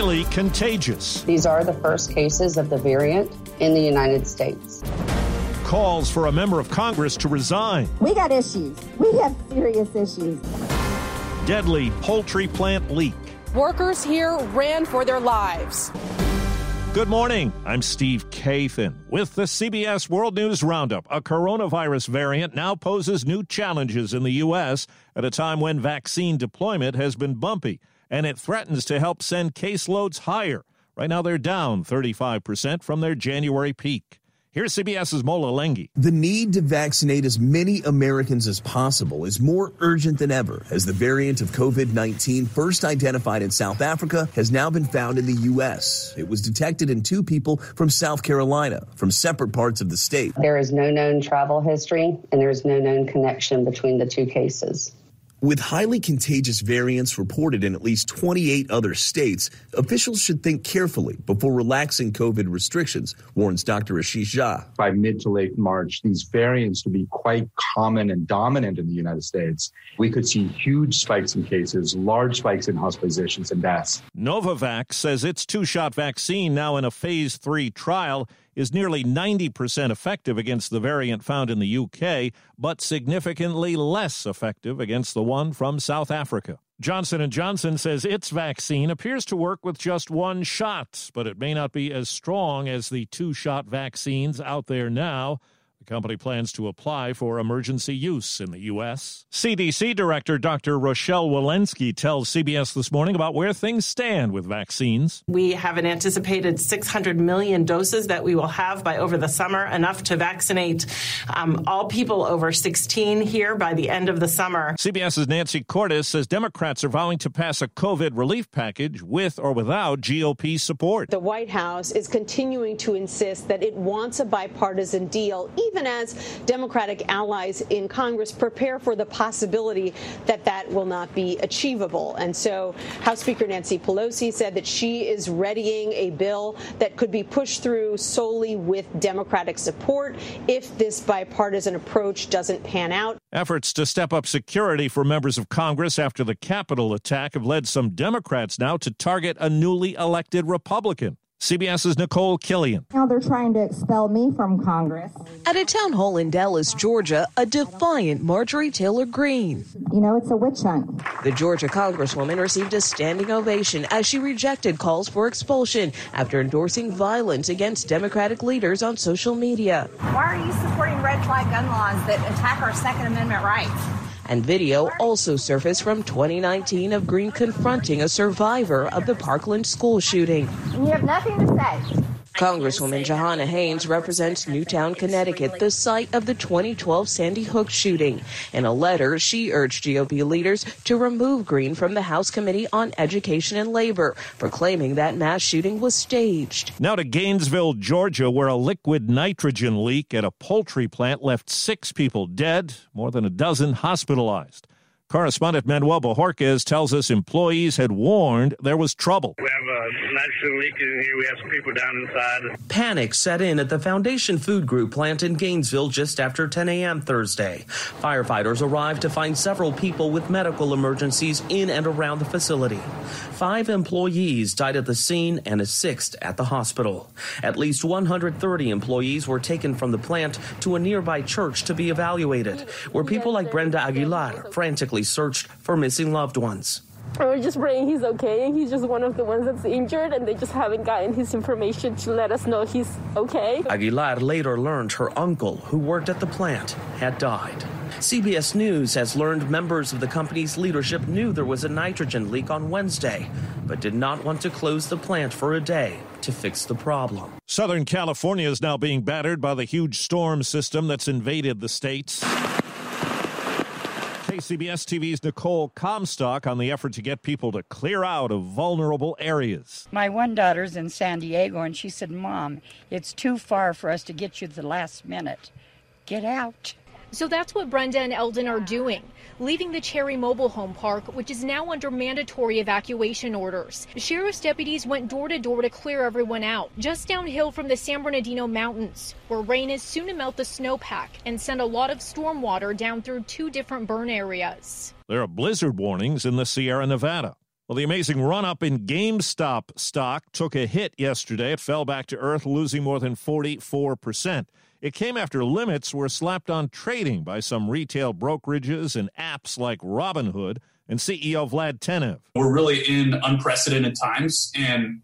Highly contagious. These are the first cases of the variant in the United States. Calls for a member of Congress to resign. We got issues. We have serious issues. Deadly poultry plant leak. Workers here ran for their lives. Good morning. I'm Steve Kathan with the CBS World News Roundup. A coronavirus variant now poses new challenges in the U.S. at a time when vaccine deployment has been bumpy and it threatens to help send caseloads higher. Right now, they're down 35% from their January peak. Here's CBS's Mola Lenghi. The need to vaccinate as many Americans as possible is more urgent than ever as the variant of COVID 19, first identified in South Africa, has now been found in the U.S. It was detected in two people from South Carolina, from separate parts of the state. There is no known travel history, and there is no known connection between the two cases. With highly contagious variants reported in at least 28 other states, officials should think carefully before relaxing COVID restrictions, warns Dr. Ashish Jha. By mid to late March, these variants to be quite common and dominant in the United States. We could see huge spikes in cases, large spikes in hospitalizations and deaths. Novavax says its two shot vaccine, now in a phase three trial, is nearly 90% effective against the variant found in the UK, but significantly less effective against the one from South Africa. Johnson & Johnson says its vaccine appears to work with just one shot, but it may not be as strong as the two-shot vaccines out there now. The company plans to apply for emergency use in the U.S. CDC Director Dr. Rochelle Walensky tells CBS this morning about where things stand with vaccines. We have an anticipated 600 million doses that we will have by over the summer, enough to vaccinate um, all people over 16 here by the end of the summer. CBS's Nancy Cordes says Democrats are vowing to pass a COVID relief package with or without GOP support. The White House is continuing to insist that it wants a bipartisan deal, even as Democratic allies in Congress prepare for the possibility that that will not be achievable. And so House Speaker Nancy Pelosi said that she is readying a bill that could be pushed through solely with Democratic support if this bipartisan approach doesn't pan out. Efforts to step up security for members of Congress after the Capitol attack have led some Democrats now to target a newly elected Republican. CBS's Nikole Killion. Now they're trying to expel me from Congress. At a town hall in Dallas, Georgia, a defiant Marjorie Taylor Greene. You know, it's a witch hunt. The Georgia congresswoman received a standing ovation as she rejected calls for expulsion after endorsing violence against Democratic leaders on social media. Why are you supporting red flag gun laws that attack our Second Amendment rights? And video also surfaced from 2019 of Greene confronting a survivor of the Parkland school shooting. And you have nothing to say. Congresswoman Jahana Hayes represents Newtown, Connecticut, the site of the 2012 Sandy Hook shooting. In a letter, she urged GOP leaders to remove Greene from the House Committee on Education and Labor proclaiming that mass shooting was staged. Now to Gainesville, Georgia, where a liquid nitrogen leak at a poultry plant left six people dead, more than a dozen hospitalized. Correspondent Manuel Bojorquez tells us employees had warned there was trouble. We have a nitrogen leak in here. We have some people down inside. Panic set in at the Foundation Food Group plant in Gainesville just after 10 a.m. Thursday. Firefighters arrived to find several people with medical emergencies in and around the facility. Five employees died at the scene and a sixth at the hospital. At least 130 employees were taken from the plant to a nearby church to be evaluated, where people like Brenda Aguilar frantically searched for missing loved ones. And we're just praying he's okay, and he's just one of the ones that's injured, and they just haven't gotten his information to let us know he's okay. Aguilar later learned her uncle, who worked at the plant, had died. CBS News has learned members of the company's leadership knew there was a nitrogen leak on Wednesday, but did not want to close the plant for a day to fix the problem. Southern California is now being battered by the huge storm system that's invaded the states. KCBS TV's Nicole Comstock on the effort to get people to clear out of vulnerable areas. My one daughter's in San Diego, and she said, Mom, it's too far for us to get you the last minute. Get out. So that's what Brenda and Eldon are doing, leaving the Cherry Mobile Home Park, which is now under mandatory evacuation orders. Sheriff's deputies went door to door to clear everyone out, just downhill from the San Bernardino Mountains, where rain is soon to melt the snowpack and send a lot of storm water down through two different burn areas. There are blizzard warnings in the Sierra Nevada. Well, the amazing run up in GameStop stock took a hit yesterday. It fell back to earth, losing more than 44%. It came after limits were slapped on trading by some retail brokerages and apps like Robinhood and CEO Vlad Tenev. We're really in unprecedented times, and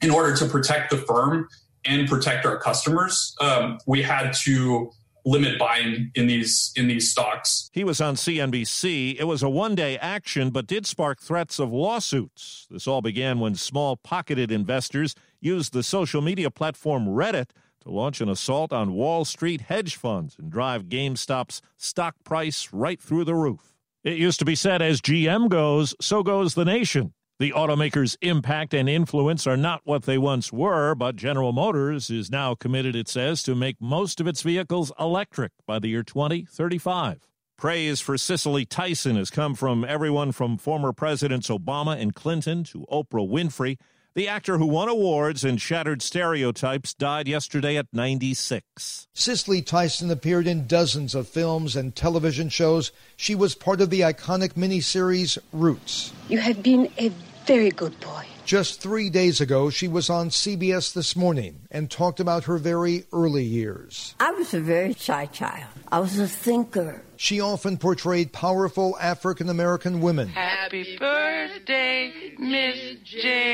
in order to protect the firm and protect our customers, um, we had to limit buying in these in these stocks. He was on CNBC. It was a one-day action but did spark threats of lawsuits. This all began when small pocketed investors used the social media platform Reddit to launch an assault on Wall Street hedge funds and drive GameStop's stock price right through the roof. It used to be said as GM goes, so goes the nation. The automaker's impact and influence are not what they once were, but General Motors is now committed, it says, to make most of its vehicles electric by the year 2035. Praise for Cicely Tyson has come from everyone from former Presidents Obama and Clinton to Oprah Winfrey. The actor who won awards and shattered stereotypes died yesterday at 96. Cicely Tyson appeared in dozens of films and television shows. She was part of the iconic miniseries Roots. You have been a very good boy. Just three days ago, she was on CBS This Morning and talked about her very early years. I was a very shy child. I was a thinker. She often portrayed powerful African American women. Happy birthday, Miss Jane.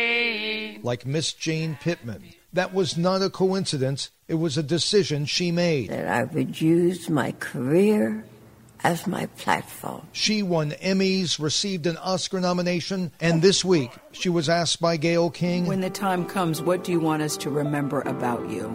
Like Miss Jane Pittman. That was not a coincidence. It was a decision she made. That I would use my career as my platform. She won Emmys, received an Oscar nomination, and this week she was asked by Gayle King When the time comes, what do you want us to remember about you?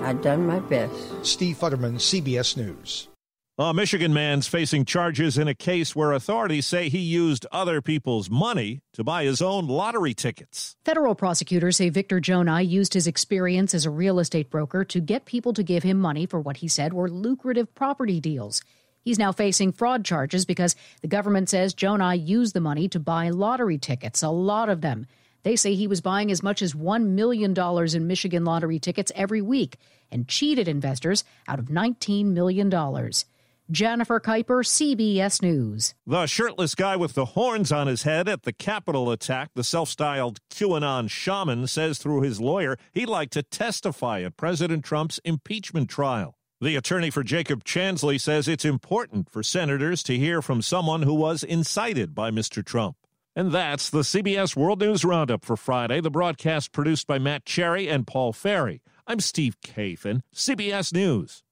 I've done my best. Steve Futterman, CBS News. A Michigan man's facing charges in a case where authorities say he used other people's money to buy his own lottery tickets. Federal prosecutors say Victor Jonai used his experience as a real estate broker to get people to give him money for what he said were lucrative property deals. He's now facing fraud charges because the government says Jonai used the money to buy lottery tickets, a lot of them. They say he was buying as much as $1 million in Michigan lottery tickets every week and cheated investors out of $19 million. Jennifer Keiper, CBS News. The shirtless guy with the horns on his head at the Capitol attack, the self styled QAnon shaman, says through his lawyer he'd like to testify at President Trump's impeachment trial. The attorney for Jacob Chansley says it's important for senators to hear from someone who was incited by Mr. Trump. And that's the CBS World News Roundup for Friday, the broadcast produced by Matt Cherry and Paul Ferry. I'm Steve Kathan, CBS News.